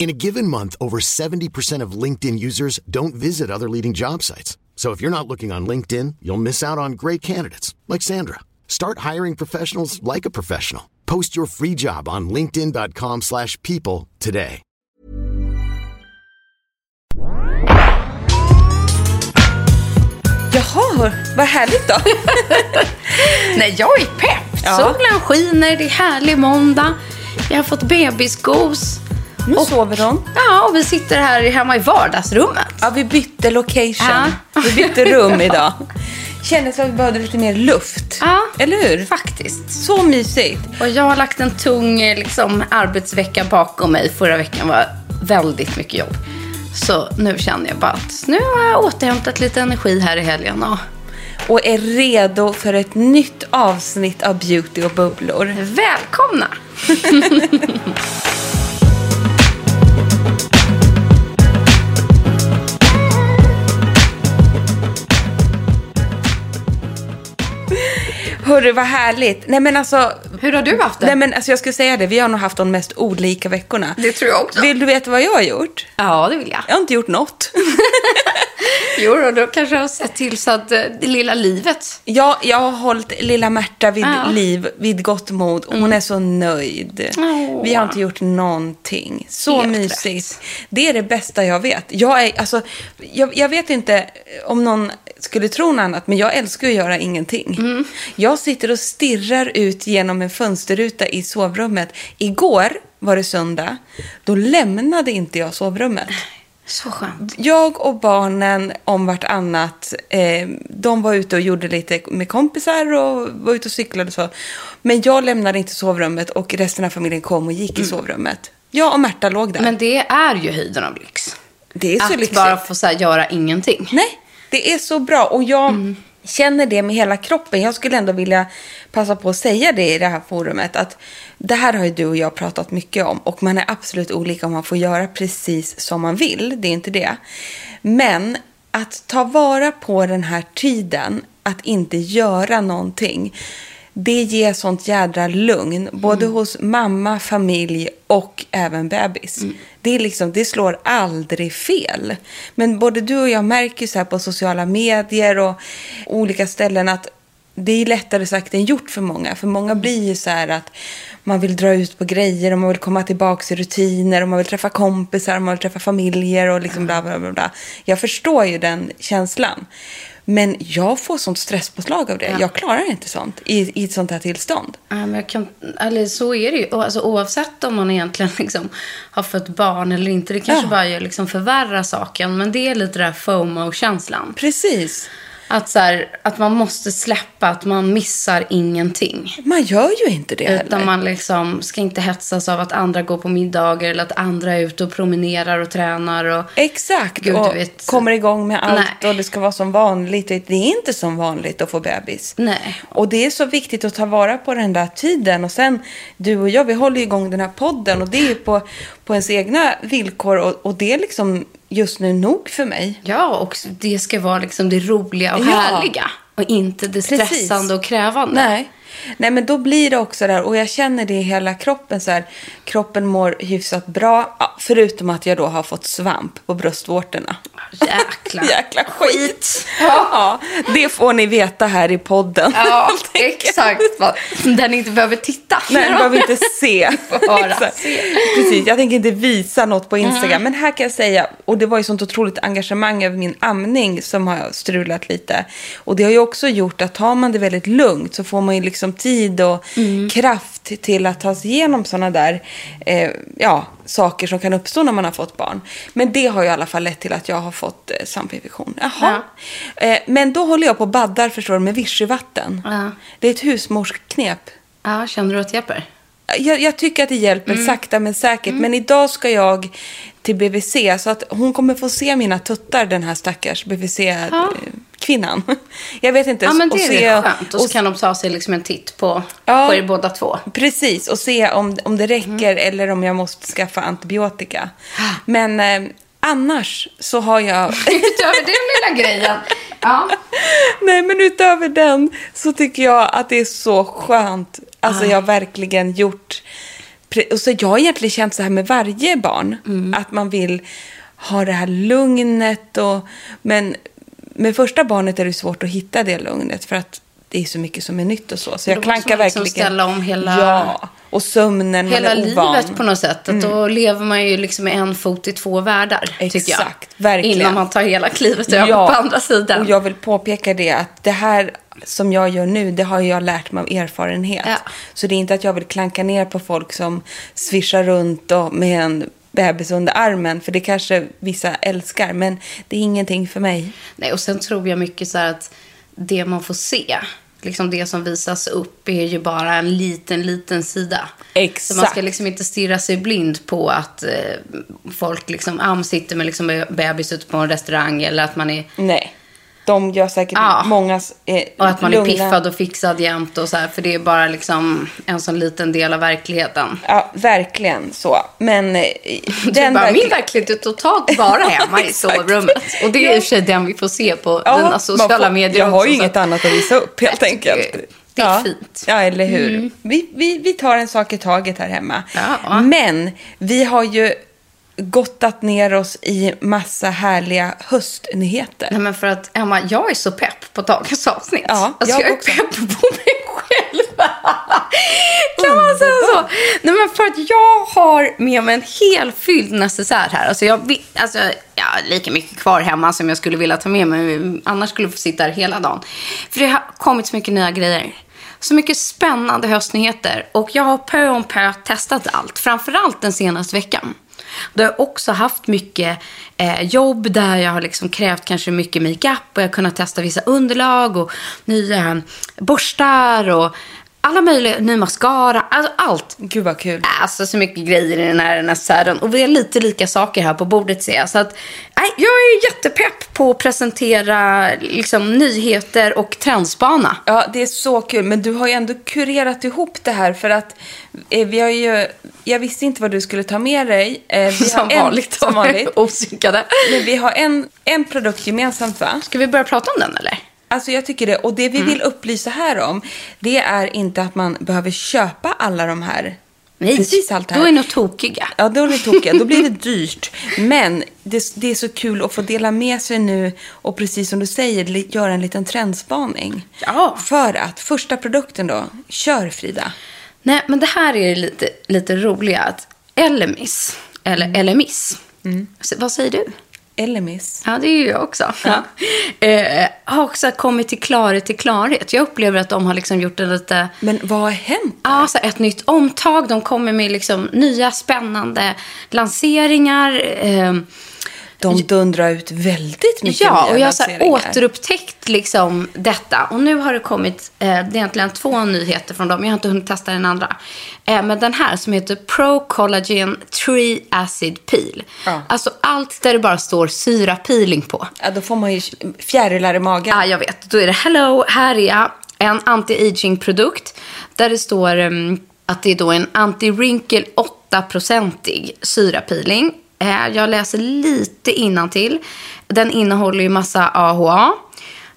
In a given month, over 70% of LinkedIn users don't visit other leading job sites. So if you're not looking on LinkedIn, you'll miss out on great candidates like Sandra. Start hiring professionals like a professional. Post your free job on linkedin.com/people slash people today. Jaha, vad härligt då. Nej, jag är pepp. Ja. Solen skiner, det är härlig måndag. Jag har fått bebisgos. Nu sover hon. Ja, och vi sitter här hemma i vardagsrummet. Ja, vi bytte location. Ja. Vi bytte rum idag. Kändes som att vi behövde lite mer luft. Ja, Eller hur? faktiskt. Så mysigt. Och jag har lagt en tung eh, liksom, arbetsvecka bakom mig. Förra veckan var väldigt mycket jobb. Så nu känner jag bara att nu har jag återhämtat lite energi här i helgen. Och Och är redo för ett nytt avsnitt av Beauty och bubblor. välkomna! Hörru, vad härligt. Nej men alltså... Hur har du haft det? Nej men alltså jag skulle säga det, vi har nog haft de mest olika veckorna. Det tror jag också. Vill du veta vad jag har gjort? Ja, det vill jag. Jag har inte gjort något. Jo, då, då kanske jag har sett till så att eh, det lilla livet... Jag, jag har hållit lilla Märta vid Ja. liv, vid gott mod. Hon är så nöjd. Åh. Vi har inte gjort någonting. Så Helt mysigt. rätt. Det är det bästa jag vet. Jag, är, alltså, jag, jag vet inte om någon skulle tro något annat, men jag älskar att göra ingenting. Mm. Jag sitter och stirrar ut genom en fönsterruta i sovrummet. Igår var det söndag. Då lämnade inte jag sovrummet. Så skönt. Jag och barnen om vartannat, eh, de var ute och gjorde lite med kompisar och var ute och cyklade och så. Men jag lämnade inte sovrummet och resten av familjen kom och gick i sovrummet. Jag och Märta låg där. Men det är ju höjden av lyx. det är så att lyxigt. bara få så göra ingenting. Nej, det är så bra. Och jag känner det med hela kroppen. Jag skulle ändå vilja passa på att säga det i det här forumet. Att det här har ju du och jag pratat mycket om. Och man är absolut olika om man får göra precis som man vill. Det är inte det. Men att ta vara på den här tiden. Att inte göra någonting. Det ger sånt jädra lugn. Både hos mamma, familj och även bebis. Det, är liksom, det slår aldrig fel. Men både du och jag märker så här på sociala medier och olika ställen att det är lättare sagt än gjort för många. För många blir ju så här att man vill dra ut på grejer och man vill komma tillbaka i rutiner och man vill träffa kompisar och man vill träffa familjer och liksom bla bla bla. bla. Jag förstår ju den känslan. Men jag får sånt stresspåslag av det. Jag klarar inte sånt i, i ett sånt här tillstånd. Ja, men jag kan, eller så är det ju. Alltså, oavsett om man egentligen liksom har fött barn eller inte. Det kanske Ja. bara gör liksom förvärra saken. Men det är lite den där FOMO-känslan. Precis. Att, så här, att man måste släppa att man missar ingenting. Man gör ju inte det heller. Utan man liksom ska inte hetsas av att andra går på middagar eller att andra är ute och promenerar och tränar. Och, Exakt, Gud, och vet. kommer igång med allt Nej. och det ska vara som vanligt. Det är inte som vanligt att få bebis. Nej. Och det är så viktigt att ta vara på den där tiden. Och sen, du och jag, vi håller ju igång den här podden och det är på, på ens egna villkor. Och, och det är liksom just nu nog för mig. Ja, och det ska vara liksom det roliga och Ja. härliga Och inte det Precis. stressande och krävande. Nej. Nej, men då blir det också där, och jag känner det i hela kroppen så här, kroppen mår hyfsat bra, förutom att jag då har fått svamp på bröstvårtorna. Jäkla, Jäkla skit. Ja. det får ni veta här i podden. Ja, exakt. Där ni inte behöver titta. Nej, du behöver inte se. Se. Precis, jag tänker inte visa något på Instagram. Mm. Men här kan jag säga, och det var ju sånt otroligt engagemang över min amning som har strulat lite. Och det har ju också gjort att tar man det väldigt lugnt så får man ju liksom tid och Mm. kraft till att ta sig igenom sådana där eh, ja, saker som kan uppstå när man har fått barn. Men det har ju i alla fall lett till att jag har fått eh, svampinfektion. Jaha. Eh, men då håller jag på och baddar förstår du, med vichyvatten. Ja. Det är ett husmorsknep. Ja, känner du att det hjälper? Jag, jag tycker att det hjälper Mm. sakta men säkert. Men idag ska jag till BVC så att hon kommer få se mina tuttar, den här stackars BVC-kvinnan. Jag vet inte. Ja, men och det är se- skönt. Och så och- kan de ta sig liksom en titt på, Ja. på er båda två. Precis, och se om, om det räcker eller om jag måste skaffa antibiotika. Men eh, annars så har jag... Utöver den lilla grejen. Ja. Nej, men utöver den så tycker jag att det är så skönt. Alltså jag har verkligen gjort... Och så jag har egentligen känt så här med varje barn. Att man vill ha det här lugnet. Och, men med första barnet är det svårt att hitta det lugnet. För att det är så mycket som är nytt och så. Så jag klankar liksom verkligen... ställa om hela- Ja, och sömnen. Hela livet på något sätt. Att Då lever man ju liksom med en fot i två världar. Exakt, verkligen. Innan man tar hela klivet över på andra sidan. Och jag vill påpeka det att det här som jag gör nu, det har jag lärt mig av erfarenhet. Ja. Så det är inte att jag vill klanka ner på folk som svischar runt och med en bebis under armen, för det kanske vissa älskar, men det är ingenting för mig. Nej, och sen tror jag mycket så här att det man får se, liksom det som visas upp, är ju bara en liten, liten sida. Exakt. Så man ska liksom inte stirra sig blind på att eh, folk liksom, man sitter med liksom bebis ute på en restaurang eller att man är Nej. De gör säkert Ja. många eh, och att man lugna... är piffad och fixad jämt och så här, för det är bara liksom en sån liten del av verkligheten. Ja, verkligen så. Men eh, Den bara, verkl- min verklighet är totalt bara hemma i sovrummet. Och det är i och för sig den vi får se på Ja, dina sociala får- medier Jag har också, ju så inget att- annat att visa upp helt enkelt. det är ja. fint. Ja, eller hur. Vi, vi, vi tar en sak i taget här hemma. Ja. Men vi har ju gottat ner oss i massa härliga höstnyheter. Nej, men för att Emma, jag är så pepp på dagens avsnitt. Ja, alltså, jag jag, är också. pepp på mig själv. kan man säga så? Nej, men för att jag har med mig en helfylld necessär här. Alltså, jag, alltså, jag har lika mycket kvar hemma som jag skulle vilja ta med mig. Annars skulle jag få sitta här hela dagen. För det har kommit så mycket nya grejer. Så mycket spännande höstnyheter. Och jag har pö om pö testat allt. Framförallt den senaste veckan. Då har jag också haft mycket eh, jobb där jag har liksom krävt kanske mycket makeup och jag har kunnat testa vissa underlag och nya borstar och alla möjliga, ny mascara, alltså allt. Gud vad kul. Alltså så mycket grejer i den här necessären. Och vi har lite lika saker här på bordet ser jag. Så att, nej, jag är jättepepp på att presentera liksom, nyheter och trendspana. Ja, det är så kul. Men du har ju ändå kurerat ihop det här för att eh, vi har ju... Jag visste inte vad du skulle ta med dig. Eh, Som en, vanligt. Som vanligt. Osynkade. Men vi har en, en produkt gemensamt va? Ska vi börja prata om den eller? Alltså jag tycker det. Och det vi Mm. vill upplysa här om, det är inte att man behöver köpa alla de här. Nej, Precis allt här. då är ni tokiga. Ja, då är det tokiga. Då blir det dyrt. Men det, det är så kul att få dela med sig nu och precis som du säger, göra en liten trendspaning. Ja. För att första produkten då, kör Frida. Nej, men det här är lite, lite roliga. Att Elemis, eller Mm. Elemis. Så, vad säger du? Elemis. Ja, det är ju jag också. eh, har också kommit till klarhet till klarhet. Jag upplever att de har liksom gjort en lite... Men vad har hänt? Ja, så ett nytt omtag. De kommer med liksom nya spännande lanseringar. Eh, De dundrar ut väldigt mycket ja, och jag har så här lanseringar. återupptäckt liksom detta. Och nu har det kommit, eh, det är egentligen två nyheter från dem. Jag har inte hunnit testa den andra. Eh, men den här som heter Pro Collagen Tree Acid Peel. Ja. Alltså allt där det bara står syra peeling på. Ja, då får man ju fjärilar i magen. Ja, jag vet. Då är det Hello, här är jag. En anti-aging-produkt. Där det står em, att det är då en anti-wrinkle 8-procentig syrapeeling. Eh, jag läser lite till. Den innehåller ju massa AHA.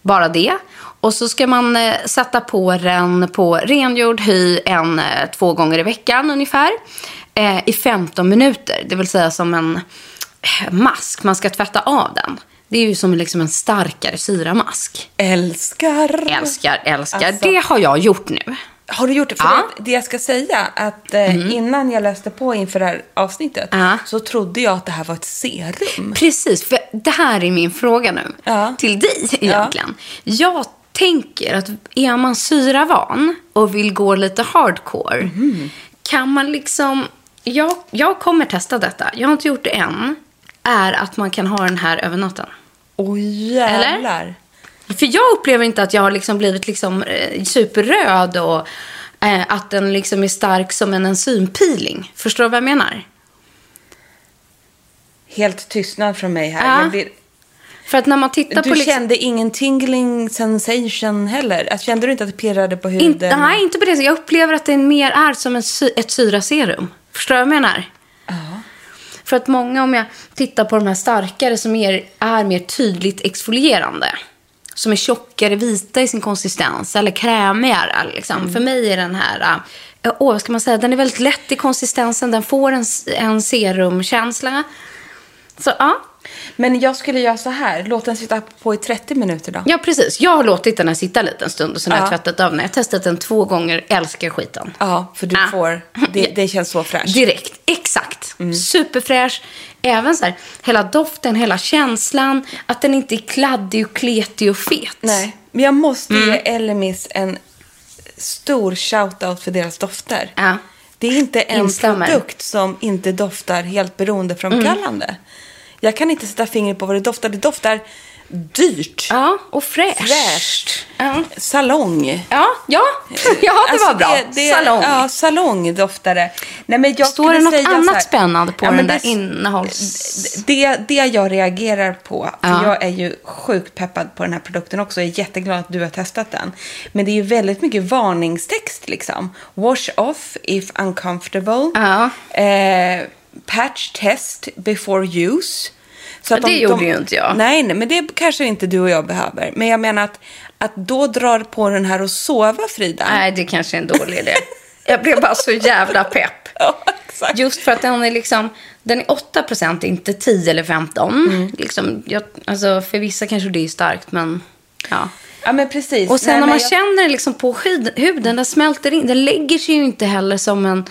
Bara det. Och så ska man eh, sätta på den på rengjord hy en, eh, två gånger i veckan ungefär. I 15 minuter, det vill säga som en mask. Man ska tvätta av den. Det är ju som liksom en starkare syramask. Älskar. Älskar, älskar. Alltså- Det har jag gjort nu. Har du gjort det? För Ja. det, det jag ska säga, att eh, innan jag läste på inför det här avsnittet Ja. så trodde jag att det här var ett serum. Precis, för det här är min fråga nu Ja. till dig egentligen. Jag tänker att är man syravan och vill gå lite hardcore, kan man liksom... Jag, jag kommer testa detta, jag har inte gjort det än. Är att man kan ha den här över natten. Oj jävlar. För jag upplever inte att jag har liksom blivit liksom, eh, superröd och eh, att den liksom är stark som en enzympeeling. Förstår du vad jag menar? Helt tystnad från mig här. Ja. Blir, För att när man tittar du på... Liksom, kände ingen tingling sensation heller? Alltså, kände du inte att det pirrade på huden? Inte, nej, inte på det sättet. Jag upplever att det mer är som en, sy- ett syraserum. Förstår du vad jag menar? För att många, om jag tittar på de här starkare som är, är mer tydligt exfolierande. Som är tjockare, vita i sin konsistens. Eller krämigare. Liksom. För mig är den här... äh, Åh, vad ska man säga? Den är väldigt lätt i konsistensen. Den får en, en serumkänsla. Så ja. Men jag skulle göra så här. Låt den sitta på i 30 minuter då. Ja, precis. Jag har låtit den här sitta en stund och sen har jag Ja. tvättat av den. Jag har testat den två gånger. Älskar skiten. Ja, för du Ja. får... Det, det känns så fräscht. Direkt, exakt. Mm. Superfräsch. Även så här, hela doften, hela känslan. Att den inte är kladdig och kletig och fet. Nej, men jag måste Mm. ge Elemis en stor shout-out för deras dofter. Ja. Det är inte en Instämmer. produkt som inte doftar helt beroendeframkallande. Mm. Jag kan inte sätta fingret på vad det doftar. Det doftar dyrt. Ja, och fräscht. Fräscht. Ja, Salong. ja, ja. ja det Alltså, var bra. det- det- Salong. Ja, salong doftar det. Nej, men jag Står det något annat här- spännande på Ja, den där det- innehålls... Det, det jag reagerar på, för Ja. jag är ju sjukt peppad på den här produkten också. Jag är jätteglad att du har testat den. Men det är ju väldigt mycket varningstext liksom. Wash off if uncomfortable. Ja. Eh, patch test before use. Så Ja, det gjorde ju inte jag. Nej, nej, men det kanske inte du och jag behöver. Men jag menar att, att då drar på den här och sova, Frida. Nej, det kanske är en dålig idé. Jag blev bara så jävla pepp. Ja. Just för att den är liksom, den är 8% inte 10 eller 15. Mm. Liksom, jag, alltså, för vissa kanske det är starkt, men ja. Ja, men precis. Och sen Nej, när man jag- känner det liksom på hud, huden, den smälter in. Den lägger sig ju inte heller som en,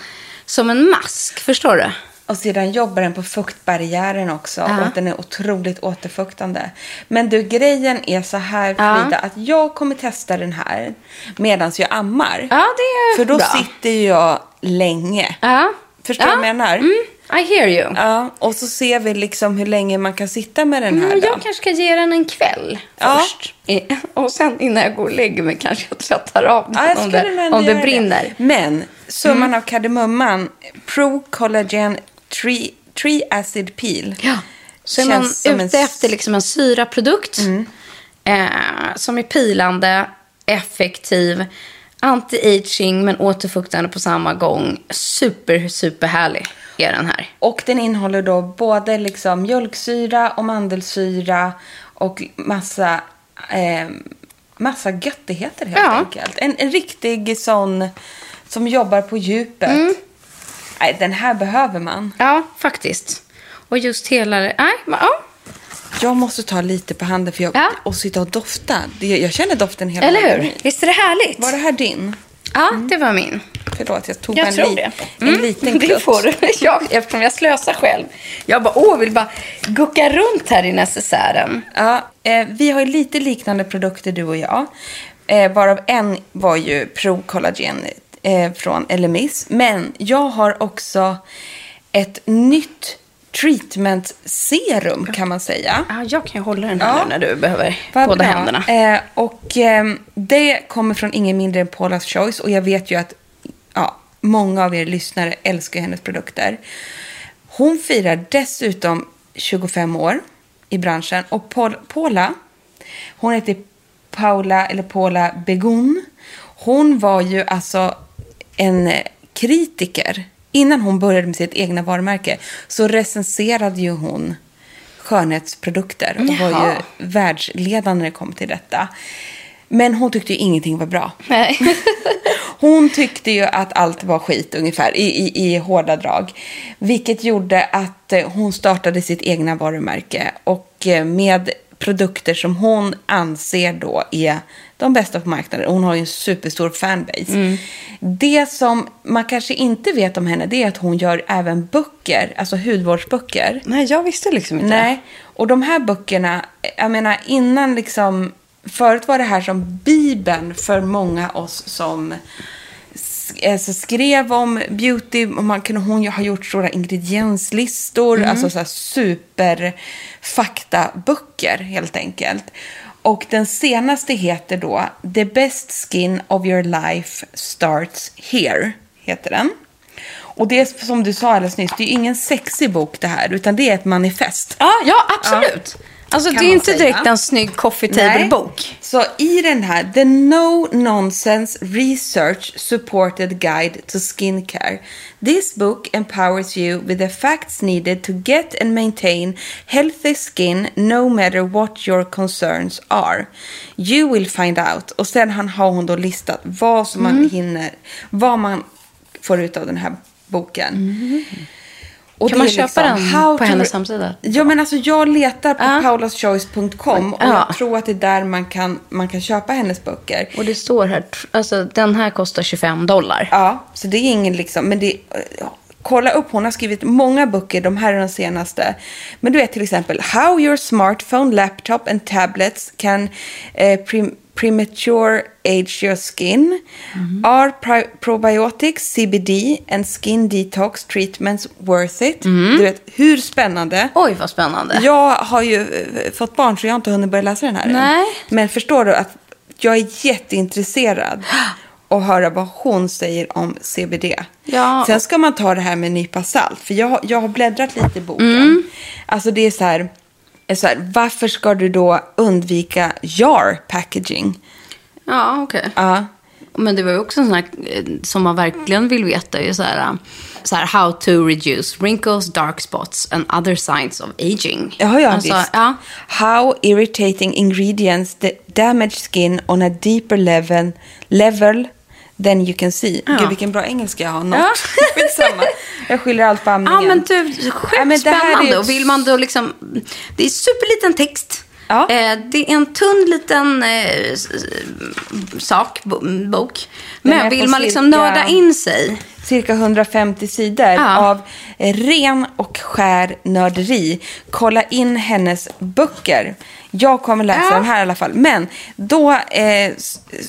som en mask. Förstår du? Och sedan jobbar den på fuktbarriären också. Ja. Och att den är otroligt återfuktande. Men du, grejen är så här Ja. Frida. Att jag kommer testa den här medan jag ammar. Ja, det är För då bra. sitter jag länge. Ja. Förstår ja. du vad jag menar? Mm, I hear you. Ja, och så ser vi liksom hur länge man kan sitta med den här. Mm, då. jag kanske ska ge den en kväll Ja. först. Och sen innan jag går och lägger mig kanske jag tvättar av den Ja, om det, om det brinner. Men summan av kardemumman, Pro Collagen Tree, tree Acid Peel. Ja. Så är man ute en efter liksom en syraprodukt eh, som är pilande, effektiv, anti-aging men återfuktande på samma gång. Super, super härlig är den här. Och den innehåller då både liksom mjölksyra och mandelsyra och massa, eh, massa göttigheter helt Ja. enkelt. En, en riktig sån som jobbar på djupet. Mm. Nej, den här behöver man. Ja, faktiskt. Och just hela det. Nej, ja. Jag måste ta lite på handen för jag, Ja. och sitta och dofta. Det, jag känner doften hela Eller hur? hit. Visst är det härligt? Var det här din? Ja, det var min. Förlåt, jag tog Jag en, li- det. en Mm, liten Det klutt. får du. Jag, eftersom jag slösar själv. Jag bara, åh, vill bara gucka runt här i necessären. Ja, eh, vi har ju lite liknande produkter du och jag. Eh, varav en var ju Pro Collagen eh, från Elemis. Men jag har också ett nytt treatment serum kan man säga. Ja, jag kan ju hålla den här Ja. när du behöver Vad båda bra. händerna. Eh, och eh, det kommer från ingen mindre än Paula's Choice. Och jag vet ju att ja, många av er lyssnare älskar hennes produkter. Hon firar dessutom 25 år i branschen. Och Paul, Paula, hon heter Paula, eller Paula Begun. Hon var ju alltså en eh, kritiker. Innan hon började med sitt egna varumärke så recenserade ju hon skönhetsprodukter och var ju världsledande när det kom till detta. Men hon tyckte ju ingenting var bra. Nej. Hon tyckte ju att allt var skit ungefär i, i, i hårda drag. Vilket gjorde att eh, hon startade sitt egna varumärke. Och eh, med produkter som hon anser då är de bästa på marknaden. Hon har ju en superstor fanbase. Det som man kanske inte vet om henne det är att hon gör även böcker, alltså hudvårdsböcker. Nej, jag visste liksom inte. Nej, och de här böckerna, jag menar innan liksom, förut var det här som bibeln för många oss som alltså skrev om beauty. Och man kan, hon har gjort stora ingredienslistor, alltså så här super faktaböcker helt enkelt. Och den senaste heter då The best skin of your life starts here, heter den. Och det är som du sa alldeles nyss, det är ju ingen sexig bok det här, utan det är ett manifest. Ja, ja absolut. Alltså det är inte säga. direkt en snygg coffee table-bok. Så i den här, The No Nonsense Research Supported Guide to Skincare. This book empowers you with the facts needed to get and maintain healthy skin no matter what your concerns are. You will find out. Och sen har hon då listat vad som Mm. man hinner, vad man får ut av den här boken. Och Kan man köpa liksom den på to- hennes hemsida? Ja, men alltså jag letar på Ja. paulaschoice.com och Ja. jag tror att det är där man kan, man kan köpa hennes böcker. Och det står här, alltså den här kostar 25 dollar. Ja, så det är ingen liksom, men det ja, Kolla upp, hon har skrivit många böcker, de här är de senaste. Men du vet till exempel How your smartphone, laptop and tablets can eh, prim- premature age your skin. Are pri- probiotics, CBD and skin detox treatments worth it? Du vet, hur spännande? Oj, vad spännande. Jag har ju eh, fått barn så jag har inte hunnit börja läsa den här än. Nej. Men förstår du att jag är jätteintresserad att höra vad hon säger om CBD. Ja. Sen ska man ta det här med en nypa salt. För jag, jag har bläddrat lite i boken. Mm. Alltså det är så här, är så här, varför ska du då undvika jar packaging? Ja, okej. Ja. Men det var ju också en sån här, eh, som man verkligen vill veta, är så här, eh, så här how to reduce wrinkles, dark spots and other signs of aging. Ja, ja, alltså, visst. Ja. How irritating ingredients damage skin on a deeper level, level than you can see. Ja. Gud, vilken bra engelska jag har nått. Ja. Skitsamma. Jag skyller allt på Ja, amningen. men du, sjukt Ja, men är spännande. ju- Och vill man då liksom, det är superliten text. Ja. Eh, det är en tunn liten eh, sak, bo, bok. Är Men vill man liksom cirka- nörda in sig. Cirka 150 sidor Ja. av ren och skär nörderi. Kolla in hennes böcker. Jag kommer läsa Ja. den här i alla fall. Men då, eh,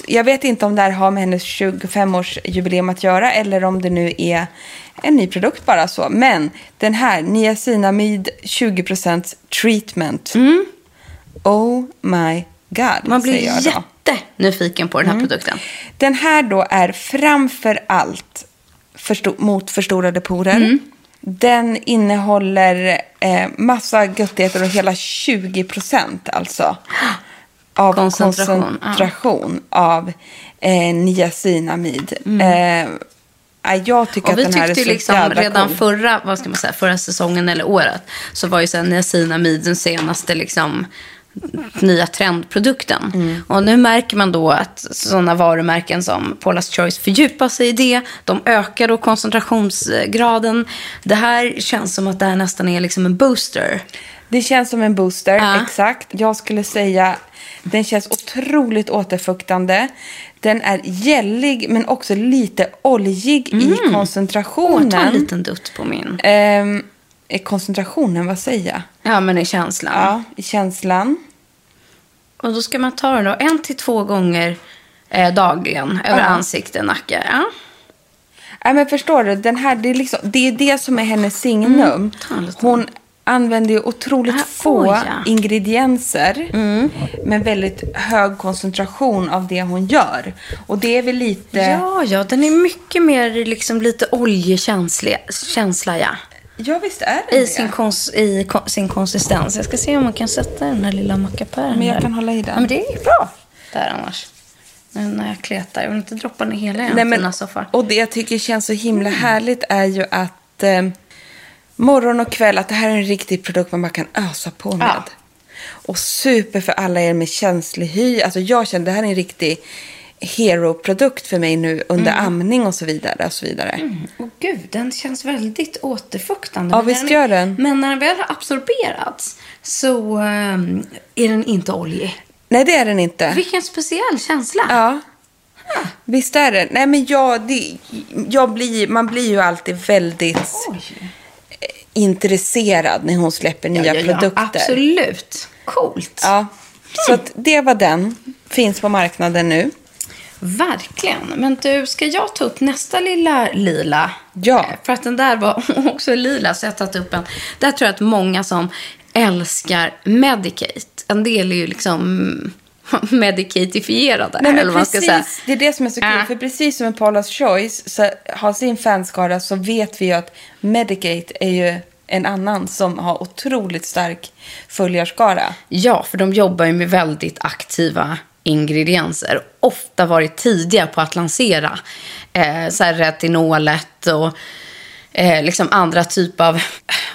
jag vet inte om det här har med hennes 25-årsjubileum att göra eller om det nu är en ny produkt bara så. Men den här, niacinamid 20% treatment. Oh my god, Mm. Man blir säger jag då. jättenyfiken på den här produkten. Den här då är framför allt försto- mot förstorade porer. Mm. Den innehåller eh, massa göttigheter och hela 20 procent alltså. Av Koncentration, koncentration, av eh, niacinamid. Eh, ja, jag tycker Mm. Och vi att den här är tyckte så liksom jävla redan cool. förra, vad ska man säga, förra säsongen eller året så var ju sen niacinamid den senaste liksom nya trendprodukten. Mm. Och nu märker man då att sådana varumärken som Paula's Choice fördjupar sig i det. De ökar då koncentrationsgraden. Det här känns som att det här nästan är liksom en booster. Det känns som en booster, Ja. exakt. Jag skulle säga den känns otroligt återfuktande. Den är gällig men också lite oljig i Mm. Åh, koncentrationen. ta en liten dutt på min. Ehm, I koncentrationen, vad säger jag? Ja, men i känslan. Ja, i känslan. Och då ska man ta den då en till två gånger eh, dagligen över Ja. ansikte, nacke. Ja. Nej, men förstår du, den här, det, är liksom, det är det som är hennes signum. liten. Hon använder ju otroligt Ah, få oj, ja. ingredienser. Men väldigt hög koncentration av det hon gör. Och det är väl lite... Ja, ja, den är mycket mer liksom lite oljekänslig, känsla, ja. Ja, visst är den I, det. sin, kons, I kon, sin konsistens. Jag ska se om man kan sätta den här lilla mackapären Men jag här. kan hålla i den. Ja, men det är bra där annars. Nu när jag kletar. Jag vill inte droppa ner hela i en fina soffa. och det jag tycker känns så himla härligt är ju att eh, morgon och kväll, att det här är en riktig produkt man bara kan ösa på med. Ja. Och super för alla er med känslig hy. Alltså jag känner det här är en riktig hero-produkt för mig nu under Mm. amning och så vidare. Och så vidare. Åh gud, den känns väldigt återfuktande. Ja, Men visst gör den. Men när den väl har absorberats så ehm, är den inte oljig. Nej, det är den inte. Vilken speciell känsla. Ja. Visst är det. Nej, men jag, det, jag blir, man blir ju alltid väldigt Oj. intresserad när hon släpper nya produkter. Absolut. Coolt. Ja, så att det var den. Finns på marknaden nu. Verkligen. Men du, ska jag ta upp nästa lilla lila? Ja. Eh, För att den där var också lila, så jag har tagit upp en. Där tror jag att många som älskar Medicate, en del är ju liksom medicatifierade. Nej, eller men vad man ska säga. precis, det är det som är så kul. Ja. För precis som med Paula's Choice så har sin fanskara så vet vi ju att Medicate är ju en annan som har otroligt stark följarskara. Ja, för de jobbar ju med väldigt aktiva ingredienser. Ofta varit tidiga på att lansera eh, så här retinolet och eh, liksom andra typer av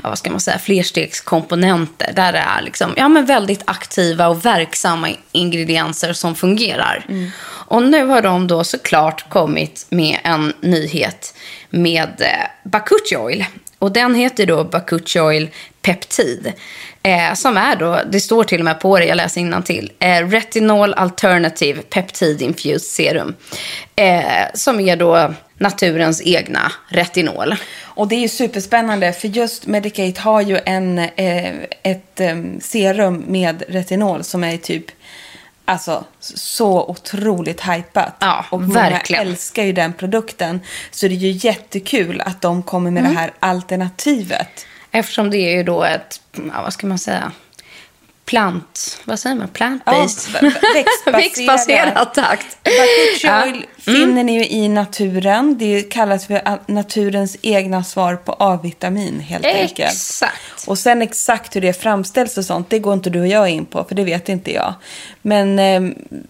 ja, vad ska man säga, flerstegskomponenter. Där det är liksom, ja, men väldigt aktiva och verksamma ingredienser som fungerar. Och nu har de då såklart kommit med en nyhet med eh, Bakuchi Oil. Och den heter då Bakuchi Oil Peptid. Eh, som är då, det står till och med på det, jag läser till. Eh, Retinol Alternative Peptid Infused Serum. Eh, som är då naturens egna retinol. Och det är ju superspännande för just Medicate har ju en, eh, ett eh, serum med retinol som är typ Alltså så otroligt hypat. Ja, och många verkligen. älskar ju den produkten. Så det är ju jättekul att de kommer med det här alternativet. Eftersom det är ju då ett, ja, vad ska man säga, plant, vad säger man, plant-based? Ja, växtbaserat. Växtbaserat, takt. Bakuchi Ja. oil finner ni ju i naturen. Det kallas för naturens egna svar på A-vitamin helt enkelt. Exakt. Och sen exakt hur det framställs och sånt, det går inte du och jag in på, för det vet inte jag. Men eh,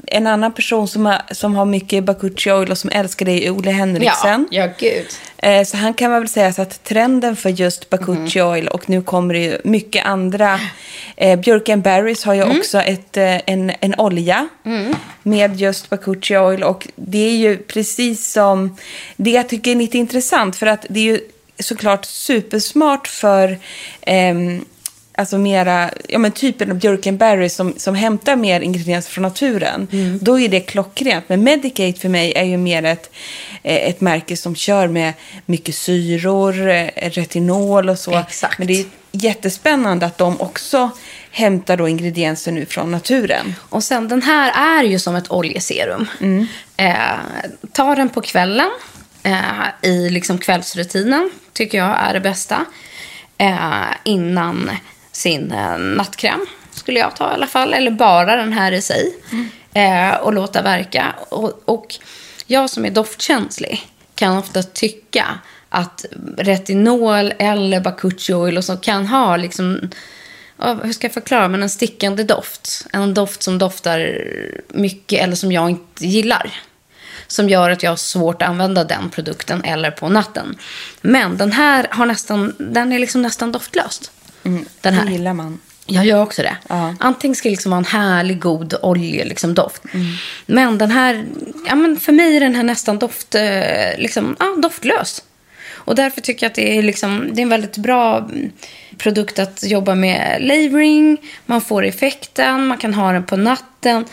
en annan person som har, som har mycket Bakuchi oil och som älskar det är Ole Henriksen. Ja, ja gud. Eh, Så han kan man väl säga så att trenden för just Bakuchi Mhm. Oil och nu kommer det ju mycket andra. Eh, Björken Berries har ju Mm. också ett, eh, en, en olja med just Bakuchi Oil och det är ju precis som, det jag tycker är lite intressant för att det är ju såklart supersmart för ehm, Alltså mera, ja men typen av Björkenberry som, som hämtar mer ingredienser från naturen. Mm. Då är det klockrent. Men Medicate för mig är ju mer ett, eh, ett märke som kör med mycket syror, eh, retinol och så. Exakt. Men det är jättespännande att de också hämtar då ingredienser nu från naturen. Och sen den här är ju som ett oljeserum. Eh, ta den på kvällen eh, i liksom kvällsrutinen tycker jag är det bästa. Eh, innan sin eh, nattkräm skulle jag ta i alla fall. Eller bara den här i sig. Eh, och låta verka. Och, och jag som är doftkänslig kan ofta tycka att retinol eller bakuchi oil och så kan ha liksom hur ska jag förklara, men en stickande doft. En doft som doftar mycket eller som jag inte gillar. Som gör att jag har svårt att använda den produkten eller på natten. Men den här har nästan, den är liksom nästan doftlöst. den Det här. gillar man. Jag gör också det. Ja. Antingen ska det liksom vara en härlig, god olje, liksom doft. Men den här, ja men för mig är den här nästan doft, eh, liksom, ja, doftlös. Och därför tycker jag att det är, liksom, det är en väldigt bra mm, produkt att jobba med layering. Man får effekten, man kan ha den på natten.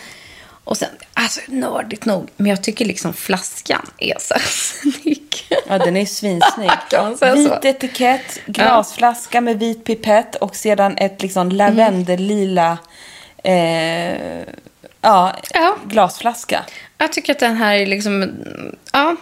Och sen, alltså nördigt nog, men jag tycker liksom flaskan är så snygg. Ja, den är svinsnygg. Vit så? etikett, glasflaska med vit pipett och sedan ett liksom lavendellila eh, ja, Ja. glasflaska. Jag tycker att den här är liksom... Ja,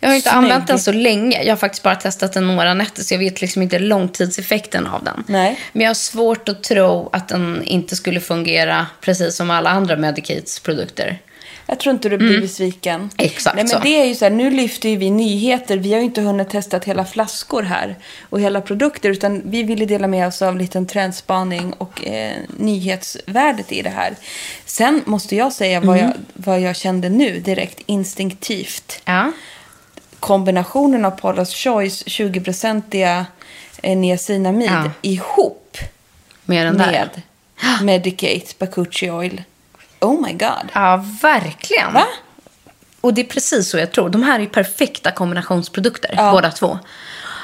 jag har inte Snygg. använt den så länge. Jag har faktiskt bara testat den några nätter så jag vet liksom inte långtidseffekten av den. Nej. Men jag har svårt att tro att den inte skulle fungera precis som alla andra Medicates produkter. Jag tror inte du blir besviken. Mm. Exakt Nej, men så. det är ju så här, nu lyfter ju vi nyheter. Vi har ju inte hunnit testa hela flaskor här och hela produkter. Utan vi ville dela med oss av liten trendspaning och eh, nyhetsvärdet i det här. Sen måste jag säga vad, Mm. jag, vad jag kände nu direkt instinktivt. Ja. Kombinationen av Paula's Choice 20-procentiga eh, niacinamid Ja. ihop Med den där. med Medicate Bakuchi Oil. Oh my god. Ja, verkligen. Va? Och det är precis så jag tror. De här är perfekta kombinationsprodukter, Ja. båda två.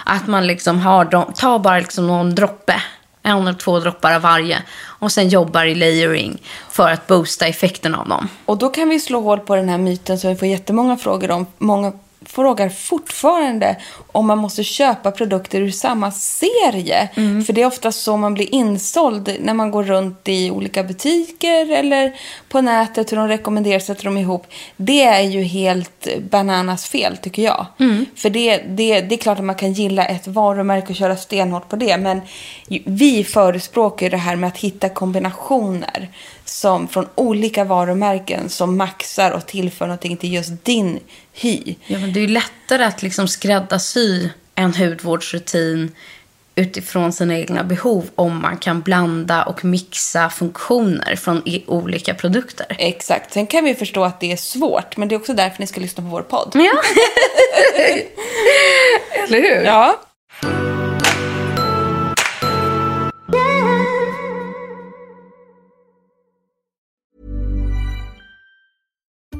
Att man liksom har dem, tar bara liksom någon droppe, en eller två droppar av varje. Och sen jobbar i layering för att boosta effekten av dem. Och då kan vi slå hål på den här myten som vi får jättemånga frågor om. Många frågar fortfarande om man måste köpa produkter ur samma serie. För det är ofta så man blir insåld när man går runt i olika butiker eller på nätet hur de rekommenderar sätter de ihop. Det är ju helt bananas fel tycker jag. För det, det, det är klart att man kan gilla ett varumärke och köra stenhårt på det. Men vi förespråkar ju det här med att hitta kombinationer som från olika varumärken som maxar och tillför någonting till just din hy. Ja, men det är ju lättare att liksom skräddarsy en hudvårdsrutin utifrån sina egna behov om man kan blanda och mixa funktioner från i olika produkter. Exakt. Sen kan vi förstå att det är svårt, men det är också därför ni ska lyssna på vår podd. Ja. Eller hur? Ja.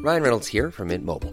Ryan Reynolds here from Mint Mobile.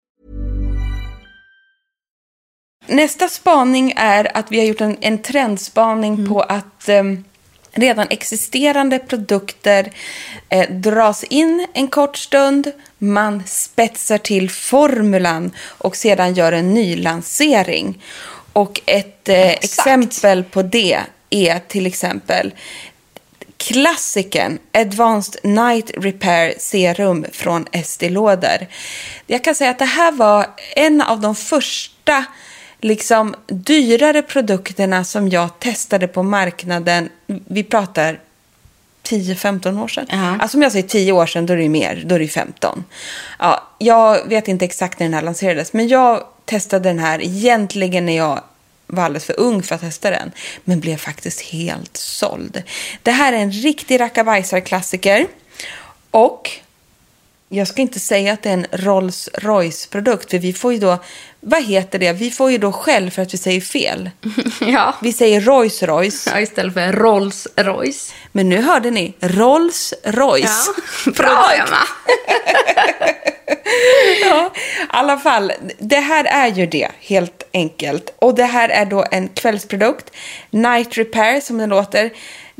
Nästa spaning är att vi har gjort en, en trendspaning på att em, redan existerande produkter eh, dras in en kort stund. Man spetsar till formulan och sedan gör en ny lansering. Och ett eh, exempel på det är till exempel klassikern Advanced Night Repair Serum från Estée Lauder. Jag kan säga att det här var en av de första liksom dyrare produkterna som jag testade på marknaden. Vi pratar 10-15 år sedan. Ja. Alltså om jag säger 10 år sedan, då är det ju mer. Då är det ju 15. Ja, jag vet inte exakt när den här lanserades, men jag testade den här egentligen när jag var alldeles för ung för att testa den, men blev faktiskt helt såld. Det här är en riktig rackabajsarklassiker och jag ska inte säga att det är en Rolls Royce-produkt, för vi får ju då, vad heter det, vi får ju då skäll för att vi säger fel. Ja. Vi säger Rolls Royce, ja, istället för Rolls Royce. men nu hörde ni Rolls Royce. Bra, Emma. ja, i alla fall, det här är ju det, helt enkelt. Och det här är då en kvällsprodukt, Night Repair som den låter.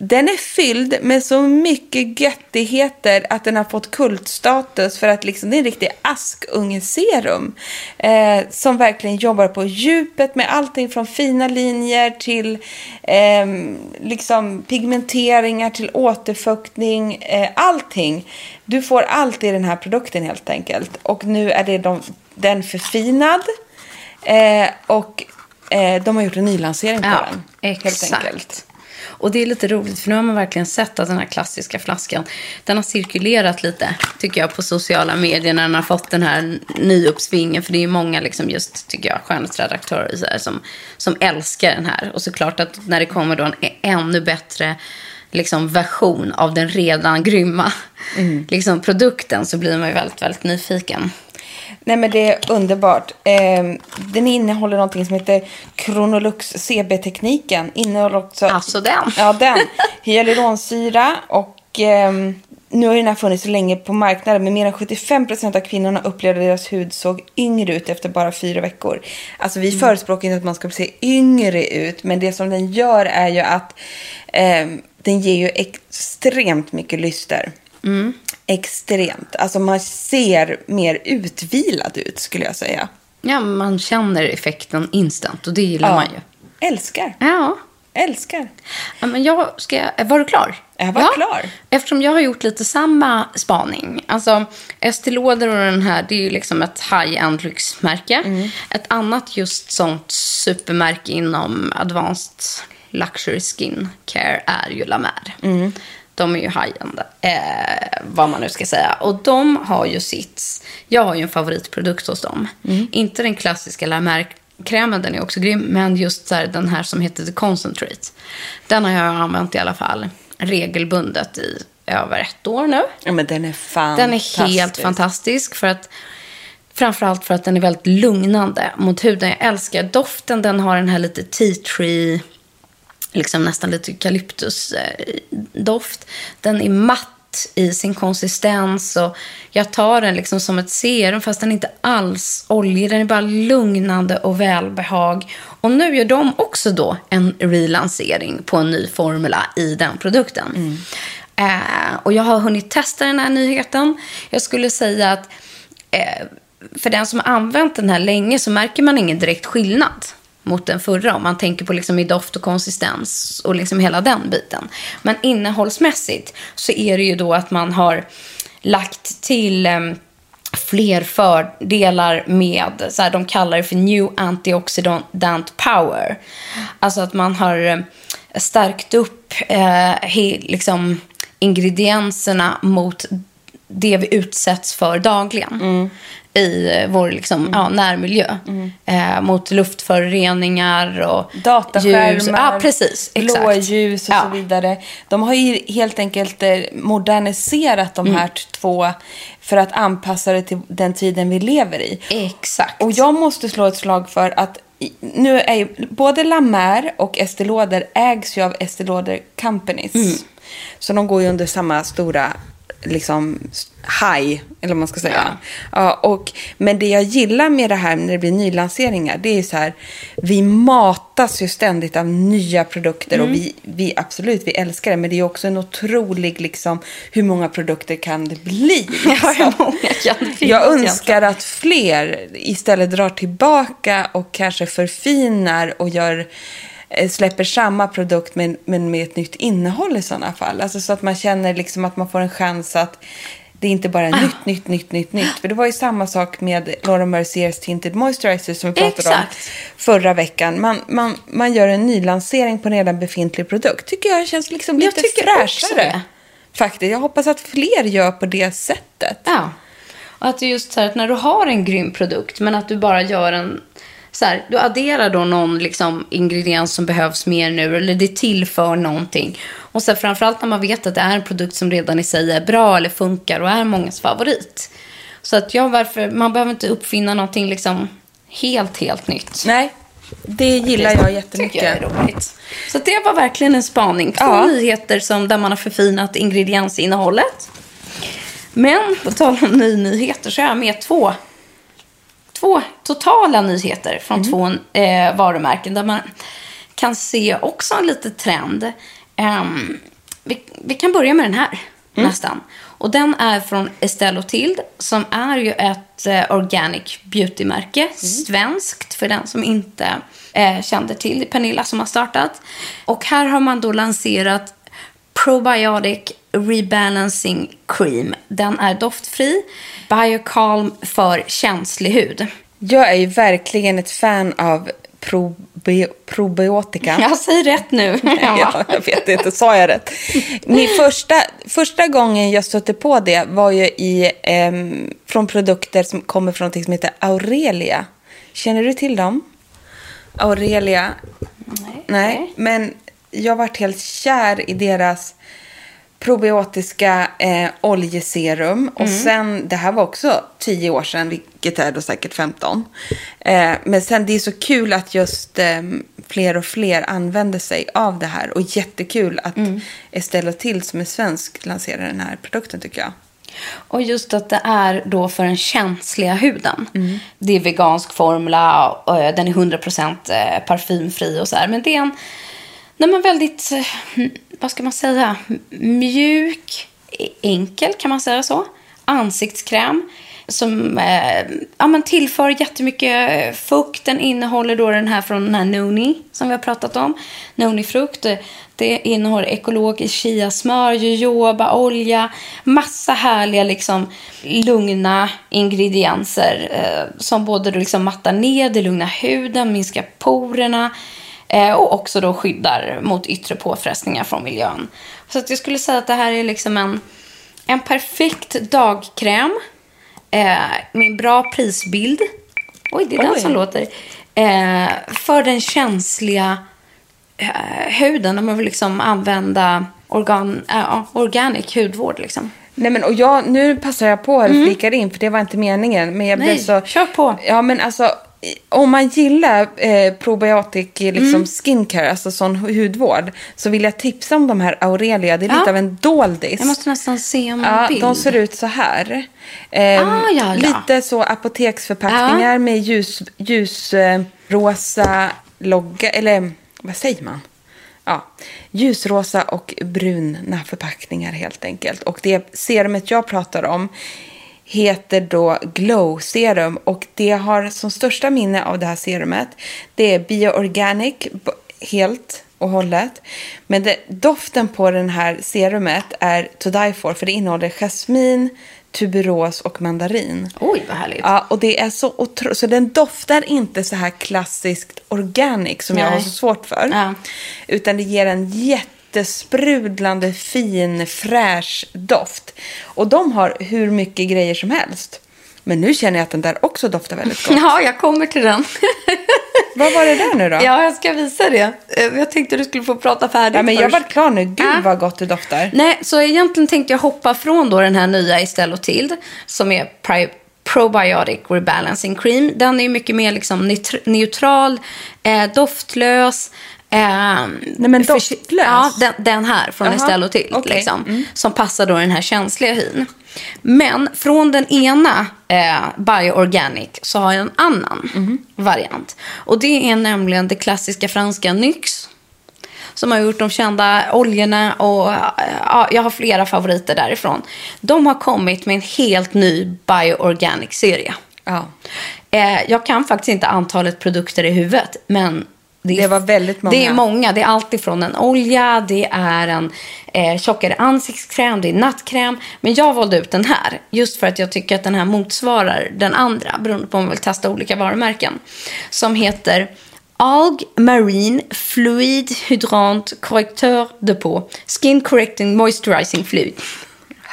Den är fylld med så mycket göttigheter att den har fått kultstatus för att liksom, det är en riktig askungeserum. Eh, som verkligen jobbar på djupet med allting från fina linjer till eh, liksom pigmenteringar till återfuktning. Eh, allting. Du får allt i den här produkten helt enkelt. Och nu är det de, den förfinad. Eh, och eh, de har gjort en nylansering på Ja, den. Helt exakt. enkelt. Och det är lite roligt för nu har man verkligen sett att den här klassiska flaskan, den har cirkulerat lite, tycker jag, på sociala medier när den har fått den här nyuppsvingen. För det är ju många, liksom just, tycker jag, skönhetsredaktörer så här, som, som älskar den här. Och såklart att när det kommer då en ännu bättre liksom, version av den redan grymma liksom, produkten så blir man ju väldigt, väldigt nyfiken. Nej men det är underbart. Eh, den innehåller någonting som heter Chronolux CB-tekniken. Innehåller också... Alltså den. Ja, den. Hyaluronsyra och ehm, nu har den här funnits så länge på marknaden. Men mer än 75% av kvinnorna upplevde att deras hud såg yngre ut efter bara fyra veckor. Alltså vi förespråkar inte att man ska se yngre ut. Men det som den gör är ju att ehm, den ger ju extremt mycket lyster. Extremt. Alltså man ser mer utvilad ut skulle jag säga. Ja, man känner effekten instant och det gillar man ju. Älskar. Ja. Älskar. ja men jag ska... Var du klar? Jag var klar. Eftersom jag har gjort lite samma spaning. Alltså, Estée Lauder och den här, det är ju liksom ett high-end lyxmärke. Mm. Ett annat just sånt supermärke inom advanced luxury skin care är ju La Mer. Mm. De är ju high-end, eh, vad man nu ska säga. Och de har ju sitt... Jag har ju en favoritprodukt hos dem. Mm. Inte den klassiska La Mer-krämen, den är också grym. Men just så här, den här som heter The Concentrate. Den har jag använt i alla fall regelbundet i över ett år nu. Ja, men den är Den fantastisk. är helt fantastisk. För att, framförallt för att den är väldigt lugnande mot huden. Jag älskar doften. Den har den här lite tea tree, liksom nästan lite eukalyptusdoft. Den är matt i sin konsistens. Och jag tar den liksom som ett serum fast den är inte alls oljig. Den är bara lugnande och välbehag. Och nu gör de också då en relansering på en ny formula i den produkten. Eh, och jag har hunnit testa den här nyheten. Jag skulle säga att eh, för den som har använt den här länge så märker man ingen direkt skillnad mot den förra. Om man tänker på liksom i doft och konsistens och liksom hela den biten. Men innehållsmässigt så är det ju då att man har lagt till eh, fler fördelar med, så här, de kallar det för new antioxidant power. Alltså att man har eh, stärkt upp eh, he, liksom, ingredienserna mot det vi utsätts för dagligen mm i vår liksom, ja, närmiljö. Eh, mot luftföroreningar och Dataskärmar, ljus. Ja, precis. Exakt. blåljus och Ja. så vidare. De har ju helt enkelt eh, moderniserat de Mm. här t- två för att anpassa det till den tiden vi lever i. Exakt. Och jag måste slå ett slag för att nu är ju både La Mer och Estée Lauder ägs ju av Estée Lauder Companies. Mm. Så de går ju under samma stora liksom high, eller vad man ska säga. Ja. och, men det jag gillar med det här när det blir nylanseringar, det är så här, vi matas ju ständigt av nya produkter Mm. och vi, vi absolut, vi älskar det, men det är också en otrolig, liksom, hur många produkter kan det bli? Ja, hur många kan det finnas Jag önskar att fler istället drar tillbaka och kanske förfinar och gör, släpper samma produkt men, men med ett nytt innehåll i sådana fall. Alltså så att man känner liksom att man får en chans att det är inte bara är nytt, nytt, nytt, nytt, nytt. För det var ju samma sak med Laura Merciers Tinted Moisturizer som vi pratade om Exakt. förra veckan. Man, man, man gör en nylansering på en redan befintlig produkt. Tycker jag känns liksom Jag lite fräschare. Faktiskt. Jag hoppas att fler gör på det sättet. Ja. Och att det är just så här att när du har en grym produkt men att du bara gör en så här, du adderar då någon liksom, ingrediens som behövs mer nu eller det tillför någonting. Och så här, framförallt när man vet att det är en produkt som redan i sig är bra eller funkar och är mångas favorit. Så att ja, varför, man behöver inte uppfinna någonting liksom helt, helt nytt. Nej, det gillar jag jättemycket. tycker jag är roligt. Så det var verkligen en spaning. Två Ja. nyheter som, där man har förfinat ingrediensinnehållet. Men på tal om ny nyheter så har jag med två, två totala nyheter från två eh, varumärken där man kan se också en liten trend. Ehm, vi, vi kan börja med den här nästan. Och den är från Estelle Lautilde som är ju ett eh, organic beauty-märke. Svenskt för den som inte eh, kände till. Pernilla som har startat. Och här har man då lanserat Probiotic Rebalancing Cream. Den är doftfri, biocalm för känslig hud. Jag är ju verkligen ett fan av probi probiotika. Jag säger rätt nu. ja, jag vet inte, sa jag rätt? Min första, första gången jag stötte på det var ju i, ehm, från produkter som kommer från något som heter Aurelia. Känner du till dem? Aurelia? Nej. Nej, men jag varit helt kär i deras probiotiska eh, oljeserum. Och sen, det här var också 10 år sedan, vilket är då säkert 15. Eh, men sen det är så kul att just eh, fler och fler använder sig av det här. Och jättekul att Estelle till som är svensk lanserar den här produkten tycker jag. Och just att det är då för den känsliga huden. Mm. Det är vegansk formula, och eh, den är 100% eh, parfymfri och så här. Men det är en nej, men väldigt, eh, vad ska man säga, mjuk, e-, enkel kan man säga så. Ansiktskräm som eh, ja, men tillför jättemycket eh, fukt. Den innehåller då den här från den här Noni som vi har pratat om. Noni-frukt. Eh, det innehåller ekologiskt chiasmör, jojobaolja, massa härliga liksom lugna ingredienser eh, som både då liksom mattar ner, det lugnar huden, minskar porerna eh, och också då skyddar mot yttre påfrestningar från miljön. Så att jag skulle säga att det här är liksom en, en perfekt dagkräm eh, med en bra prisbild. Oj, det är den Oj. som låter. Eh, för den känsliga eh, huden. Om man vill liksom använda organ, ja, organic hudvård. Liksom. Nej men och jag, nu passar jag på att flika in för det var inte meningen. Men jag Mm. Nej, blev så... kör på. Ja men alltså om man gillar eh, probiotic liksom Mm. skincare, alltså sån hudvård. Så vill jag tipsa om de här Aurelia. Det är Ja. lite av en doldis. Jag måste nästan se en Ja, bild. de ser ut så här. Ehm, Ah, ja. Lite så apoteksförpackningar med ljus, ljusrosa logga, eller vad säger man? Ja, ljusrosa och bruna förpackningar helt enkelt. Och det serumet jag pratar om heter då Glow Serum och det har som största minne av det här serumet det är bioorganic helt och hållet. Men det, doften på den här serumet är to die for för det innehåller jasmin, tuberos och mandarin. Oj, vad härligt. Ja, och det är så otro... Så den doftar inte så här klassiskt organic som jag Nej. har så svårt för. Ja. Utan det ger en jättesprudlande, fin, fräsch doft. Och de har hur mycket grejer som helst. Men nu känner jag att den där också doftar väldigt gott. Ja, jag kommer till den. Vad var det där nu då? ja, jag ska visa det. Eh, Jag tänkte du skulle få prata färdigt Ja, men jag först. var klar nu. Gud Ja. vad gott det doftar. Nej, så egentligen tänkte jag hoppa från då den här nya Estelle Tild som är Probiotic Rebalancing Cream. Den är mycket mer liksom neutr- neutral, eh, doftlös. Eh, Nej, men doftlös? Ja, den, den här från Jaha, Estelle Tild. okej. Liksom, Som passar då den här känsliga hyn. Men från den ena eh, Bioorganic så har jag en annan Mhm. variant. Och det är nämligen det klassiska franska Nyx som har gjort de kända oljorna och ja, jag har flera favoriter därifrån. De har kommit med en helt ny bioorganic-serie. Ja. Eh, jag kan faktiskt inte antalet produkter i huvudet, men det, är- Det var väldigt många. Det är många. Det är allt ifrån en olja, det är en eh, tjockare ansiktskräm, det är nattkräm. Men jag valde ut den här, just för att jag tycker att den här motsvarar den andra, beroende på om man vill testa olika varumärken. Som heter Alg Marine Fluid Hydrant Correcteur de Peau Skin Correcting Moisturizing Fluid.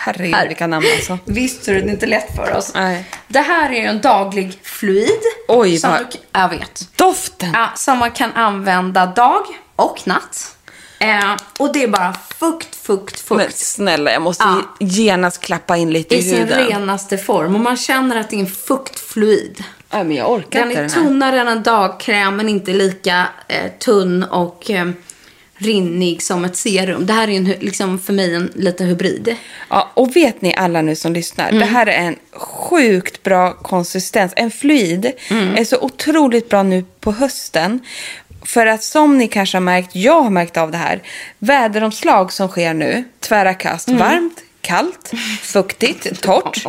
Herregud Här. vilka namn alltså. Visst är det inte lätt för oss. Nej. Det här är en daglig fluid. Oj, som vad- du, jag vet. Doften! Ja, som man kan använda dag och natt. Eh, och det är bara fukt, fukt, fukt. Men snälla, jag måste Ja. genast klappa in lite i, I sin huden. renaste form. Och man känner att det är en fuktfluid. Ja, men jag orkar Den inte är den här. tunnare än en dagkräm men inte lika eh, tunn och eh, rinnig som ett serum. Det här är en, liksom, för mig en liten hybrid. Ja, och vet ni alla nu som lyssnar, Mm. det här är en sjukt bra konsistens. En fluid Mm. är så otroligt bra nu på hösten. För att som ni kanske har märkt, jag har märkt av det här, väderomslag som sker nu, tvära kast, varmt, kallt, fuktigt, torrt.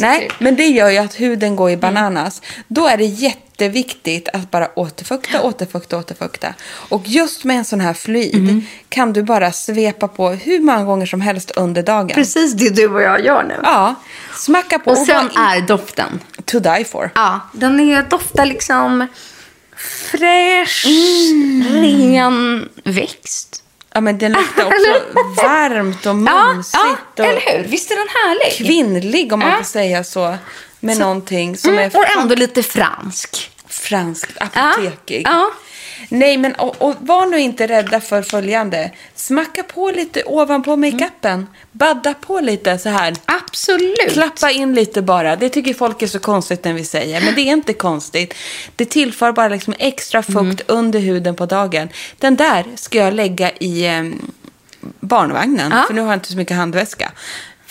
Nej, men det gör ju att huden går i bananas. Då är det jätteviktigt att bara återfukta, återfukta, återfukta. Och just med en sån här fluid kan du bara svepa på hur många gånger som helst under dagen. Precis det du och jag gör nu. Ja, smacka på. Och sen var är doften. to die for. Ja, den är, doftar liksom fräsch, Mm. ren växt. Ja, men den luktar också varmt och Ja, mumsigt. ja, och eller hur? Visst är den härlig? Kvinnlig om man Ja. får säga så. Med någonting som Mm, är och ändå lite fransk. franskt, Ja, apotekig. ja. Nej, men och, och var nu inte rädda för följande. Smacka på lite ovanpå makeupen. Badda på lite så här. Absolut. Klappa in lite bara. Det tycker folk är så konstigt när vi säger. Men det är inte konstigt. Det tillför bara liksom extra fukt Mm. under huden på dagen. Den där ska jag lägga i eh, barnvagnen. Ja. För nu har jag inte så mycket handväska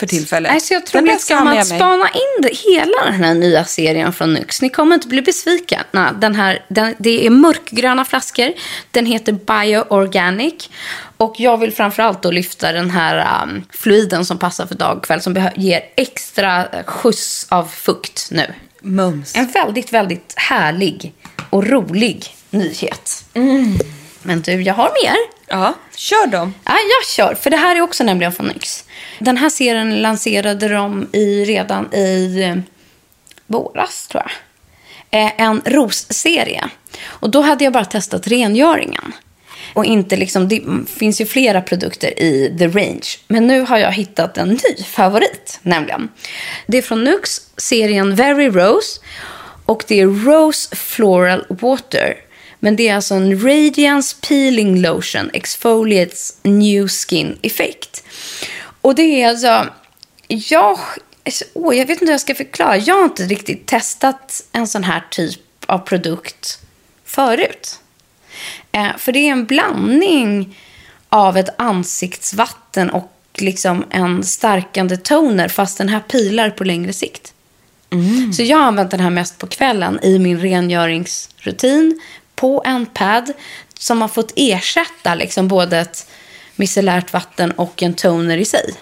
för tillfället. Alltså jag tror Den ska mig. spana in det, hela den här nya serien från Nux. Ni kommer inte bli besvikna. Den här, den, det är mörkgröna flaskor. Den heter Bioorganic. Och jag vill framförallt då lyfta den här um, fluiden som passar för dag och kväll. Som ger extra skjuts av fukt nu. Mums. En väldigt, väldigt härlig och rolig nyhet. Men du, jag har mer. Ja, kör dem. Ja, jag kör. För det här är också nämligen från Nyx. Den här serien lanserade de i, redan i eh, våras, tror jag. Eh, en rosserie. Och då hade jag bara testat rengöringen. Och inte liksom, det finns ju flera produkter i The Range. Men nu har jag hittat en ny favorit, nämligen. Det är från Nux, serien Very Rose. Och det är Rose Floral Water. Men det är alltså en Radiance Peeling Lotion Exfoliates New Skin Effect. Och det är alltså... Jag, åh, jag vet inte hur jag ska förklara. Jag har inte riktigt testat en sån här typ av produkt förut. Eh, för det är en blandning av ett ansiktsvatten och liksom en stärkande toner fast den här pilar på längre sikt. Så jag har använt den här mest på kvällen i min rengöringsrutin på en pad som har fått ersätta liksom både ett micellärt vatten och en toner i sig.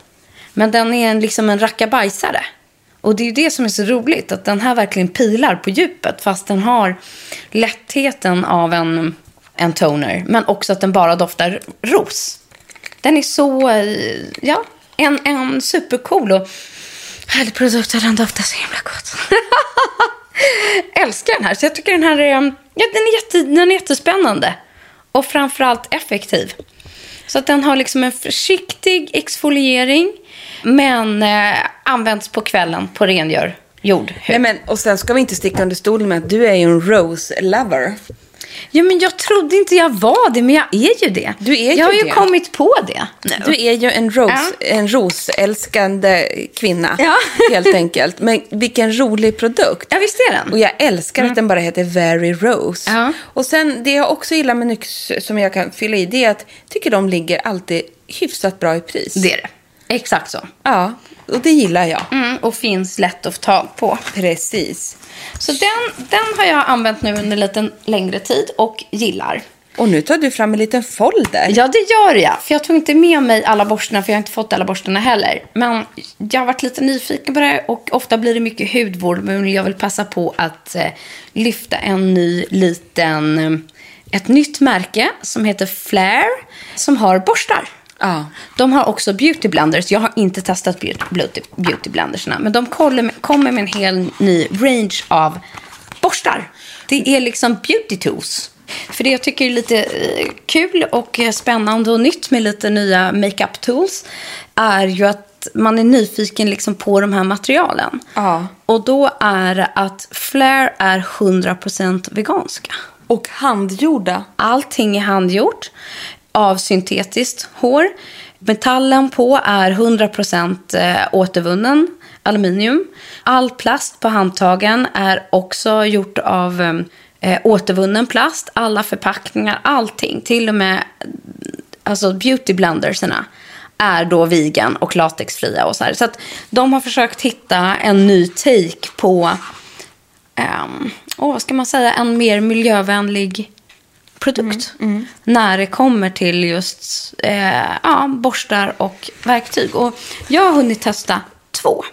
Men den är en, liksom en rackabajsare. Och det är ju det som är så roligt, att den här verkligen pilar på djupet fast den har lättheten av en, en toner. Men också att den bara doftar ros. Den är så, eh, ja, en, en supercool och härlig produkt och den doftar så himla gott. Älskar den här. Så jag tycker den här är, mm, ja, den är, jätte, den är jättespännande. Och framförallt effektiv. Så att den har liksom en försiktig exfoliering. Men eh, används på kvällen på rengör jord. Nej, men, och sen ska vi inte sticka under stolen med att du är ju en rose-lover. Ja, men jag trodde inte jag var det, men jag är ju det. Du är jag ju har ju det. kommit på det nu. Du är ju en, rose, Ja. en rosälskande kvinna, Ja. helt enkelt. Men vilken rolig produkt. Ja, visst är den? Och jag älskar att den bara heter Very Rose. Ja. Och sen det jag också gillar med Nyx som jag kan fylla i, det är att jag tycker de ligger alltid hyfsat bra i pris. Det är det. Exakt så. Ja, och det gillar jag. Mm, och finns lätt att tag på. Precis. Så den, den har jag använt nu under en liten längre tid och gillar. Och nu tar du fram en liten folder. Ja, det gör jag. För jag tog inte med mig alla borstarna, för jag har inte fått alla borstarna heller. Men jag har varit lite nyfiken på det och ofta blir det mycket hudvård. Men jag vill passa på att eh, lyfta en ny liten, eh, ett nytt märke som heter Flair. Som har borstar. Ja. De har också beauty blenders. Jag har inte testat beauty, beauty, blendersna. Men de kommer med, kommer med en hel ny range av borstar. Det är liksom beauty tools. För det jag tycker är lite eh, kul och eh, spännande och nytt med lite nya makeup tools är ju att man är nyfiken liksom på de här materialen. Ja. Och då är att Flair är 100% veganska. Och handgjorda. Allting är handgjort av syntetiskt hår. Metallen på är 100% eh, återvunnen aluminium. All plast på handtagen är också gjort av eh, eh återvunnen plast. Alla förpackningar, allting. Till och med mm, alltså beauty blenderserna är då vegan och latexfria och så här. Så att de har försökt hitta en ny take på, um, oh, vad ska man säga, en mer miljövänlig produkt. När det kommer till just eh, ja, borstar och verktyg. Och jag har hunnit testa två.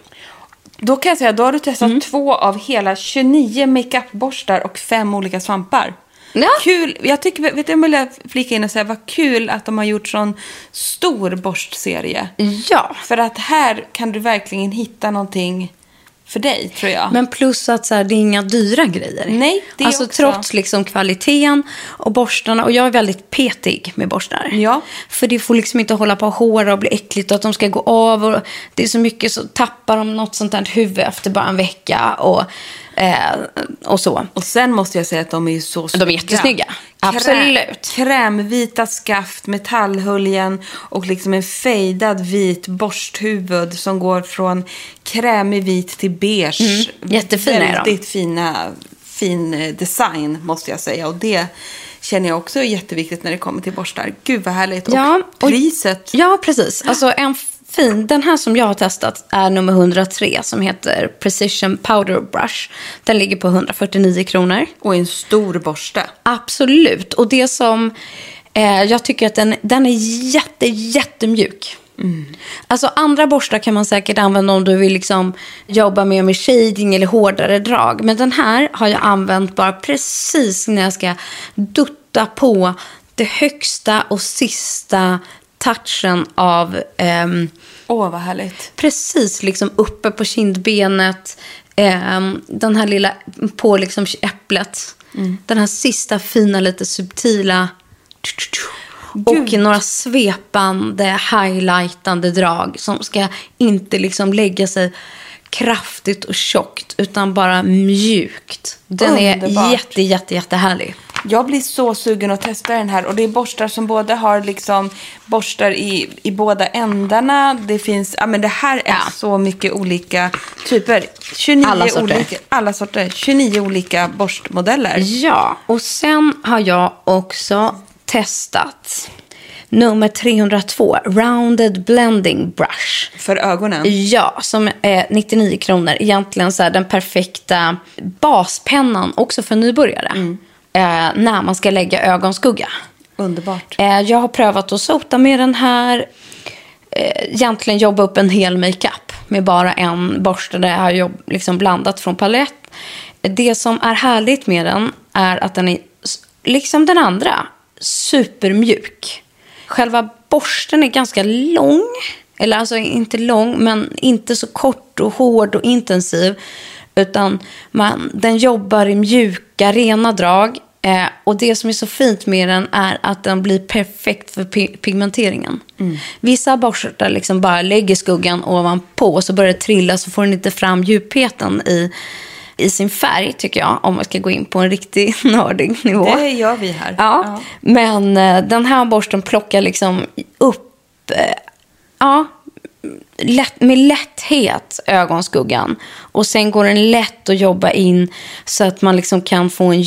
Då kan jag säga, då har du testat Mm. två av hela 29 makeupborstar och fem olika svampar. Ja. Kul. Jag tycker, vet du, jag vill flika in och säga vad kul att de har gjort sån stor borstserie. Ja. För att här kan du verkligen hitta någonting för dig, tror jag. Men plus att så här, det är inga dyra grejer. Nej, det är Alltså också- trots liksom kvaliteten och borstarna. Och jag är väldigt petig med borstar. Ja. För det får liksom inte hålla på och håra och bli äckligt och att de ska gå av. Och det är så mycket så tappar de något sånt där huvud efter bara en vecka. Och Eh, och så. Och sen måste jag säga att de är ju så snygga. De är jättesnygga. Absolut. Krämvita skaft, metallhöljen och liksom en fejdad vit borsthuvud som går från krämig vit till beige. Mm. Jättefina är de. Väldigt fina, fin eh, design måste jag säga. Och det känner jag också är jätteviktigt när det kommer till borstar. Gud vad härligt. Ja, och priset. Ja, precis. Alltså en fin, den här som jag har testat är nummer 103 som heter Precision Powder Brush. Den ligger på 149 kronor. Och en stor borste. Absolut. Och det som eh, jag tycker att den, den är jätte, jättemjuk. Mm. Alltså andra borstar kan man säkert använda om du vill liksom jobba mer med shading eller hårdare drag. Men den här har jag använt bara precis när jag ska dutta på det högsta och sista touchen av... ehm, Åh, vad härligt. precis liksom uppe på kindbenet. ehm, den här lilla på liksom äpplet. Den här sista fina, lite subtila. Och Gud. några svepande, highlightande drag som ska inte liksom lägga sig kraftigt och tjockt utan bara mjukt. Den är Underbart. jätte, jätte, jättehärlig. Jag blir så sugen att testa den här. Och det är borstar som både har liksom borstar i, i båda ändarna. Det finns, ja men det här är Ja. så mycket olika typer. 29 Alla sorter. olika, alla sorter. 29 olika borstmodeller. Ja, och sen har jag också testat nummer 302, Rounded Blending Brush. För ögonen. Ja, som är 99 kronor. Egentligen så den perfekta baspennan också för nybörjare. Eh, när man ska lägga ögonskugga. Underbart. Eh, jag har prövat att sota med den här. Eh, egentligen jobba upp en hel makeup med bara en borste där jag har liksom blandat från palett. Det som är härligt med den är att den är, liksom den andra, supermjuk. Själva borsten är ganska lång. Eller alltså inte lång, men inte så kort och hård och intensiv. Utan man, den jobbar i mjuka, rena drag. Eh, och det som är så fint med den är att den blir perfekt för pi- pigmenteringen. Vissa borstar liksom bara lägger skuggan ovanpå och så börjar det trilla så får den inte fram djupheten i, i sin färg tycker jag. Om man ska gå in på en riktig nördig nivå. Det gör vi här. Ja, men eh, den här borsten plockar liksom upp, eh, ja, lätt, med lätthet ögonskuggan. Och sen går den lätt att jobba in så att man liksom kan få en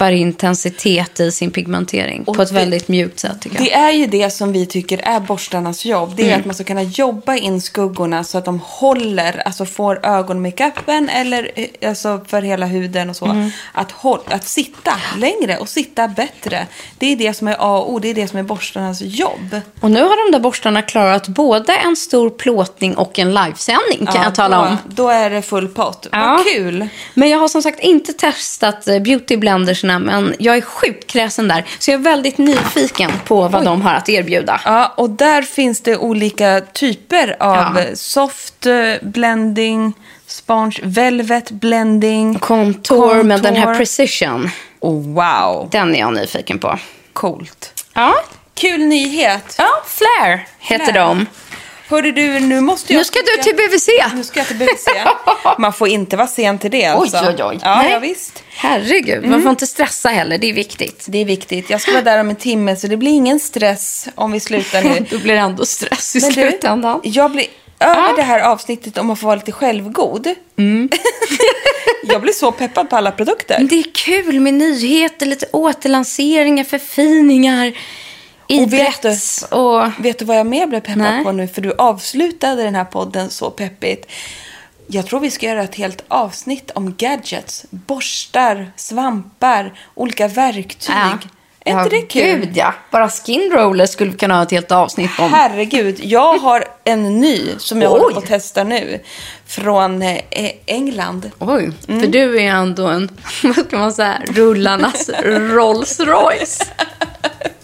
djupare intensitet i sin pigmentering. Och på ett det- väldigt mjukt sätt tycker jag. Det är ju det som vi tycker är borstarnas jobb. Det är Mm. att man ska kunna jobba in skuggorna så att de håller, alltså får ögonmakeupen eller eh, alltså för hela huden och så. Mm. Att, håll, att sitta längre och sitta bättre. Det är det som är A och O, det är det som är borstarnas jobb. Och nu har de där borstarna klarat både en stor plåtning och en livesändning kan Ja, jag tala då, om. Då är det full pott. Ja. Vad kul! Men jag har som sagt inte testat eh, beautyblendersna, men jag är sjukt kräsen där. Så jag är väldigt nyfiken på vad de har att erbjuda. Ja, och där finns det olika typer av Ja. soft eh, blending, sponge, velvet blending. Contour, med den här precision. Oh, wow, Den är jag nyfiken på. coolt. Ja, Kul nyhet. ja Flair heter Flair. de. Hörru du, nu måste jag... Nu ska du till BVC. Nu ska jag till BVC. Man får inte vara sen till det alltså. Oj, oj, oj. Ja, ja, visst. Herregud, man får inte stressa heller. Det är viktigt. Det är viktigt. Jag ska vara där om en timme så det blir ingen stress om vi slutar nu. Då blir det ändå stress i Men du, slutändan. jag blir över det här avsnittet om man får vara lite självgod. Mm. jag blir så peppad på alla produkter. Men det är kul med nyheter, lite återlanseringar, förfiningar, Och vet du- och... Vet du vad jag mer blev peppad Nej. på nu? För du avslutade den här podden så peppigt. Jag tror vi ska göra ett helt avsnitt om gadgets. Borstar, svampar, olika verktyg. Är inte det kul? Gud, ja. Bara skin roller skulle vi kunna ha ett helt avsnitt om. Herregud, jag har en ny som jag Oj. håller på att testa nu. Från eh, England. Oj, Mm. för du är ändå en, vad ska man säga, rullarnas Rolls Royce.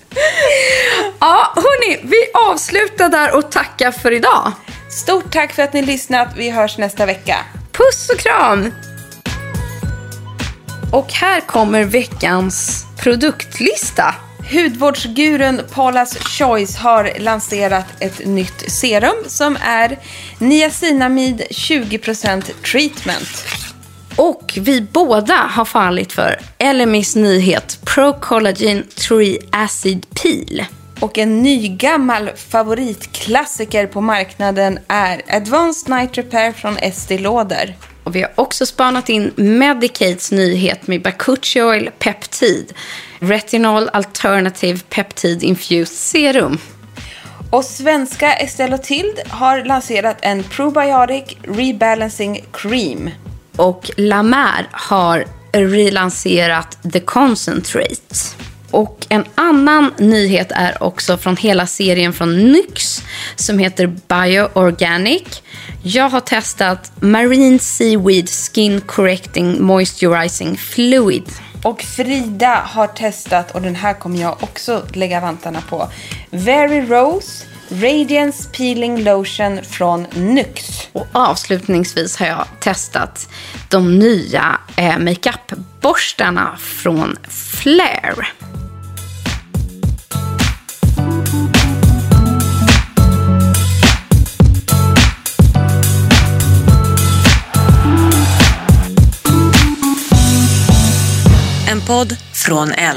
Ja, hörni, vi avslutar där och tackar för idag. Stort tack för att ni lyssnat. Vi hörs nästa vecka. Puss och kram! Och här kommer veckans produktlista. Hudvårdsgurun Paula's Choice har lanserat ett nytt serum som är niacinamid 20% treatment. Och vi båda har fallit för LMIs nyhet Pro Collagen 3 Acid Peel. Och en nygammal favoritklassiker på marknaden är Advanced Night Repair från Estée Lauder. Och vi har också spanat in Medicates nyhet med Bakuchi Oil Peptid. Retinol Alternative Peptide Infused Serum. Och svenska Estée Lauder har lanserat en Probiotic Rebalancing Cream. Och La Mer har relanserat The Concentrate. Och en annan nyhet är också från hela serien från Nyx som heter Bioorganic. Jag har testat Marine Seaweed Skin Correcting Moisturizing Fluid. Och Frida har testat, och den här kommer jag också lägga vantarna på, Very Rose Radiance Peeling Lotion från Nyx. Och avslutningsvis har jag testat de nya eh, makeupborstarna från Flare. En podd från L.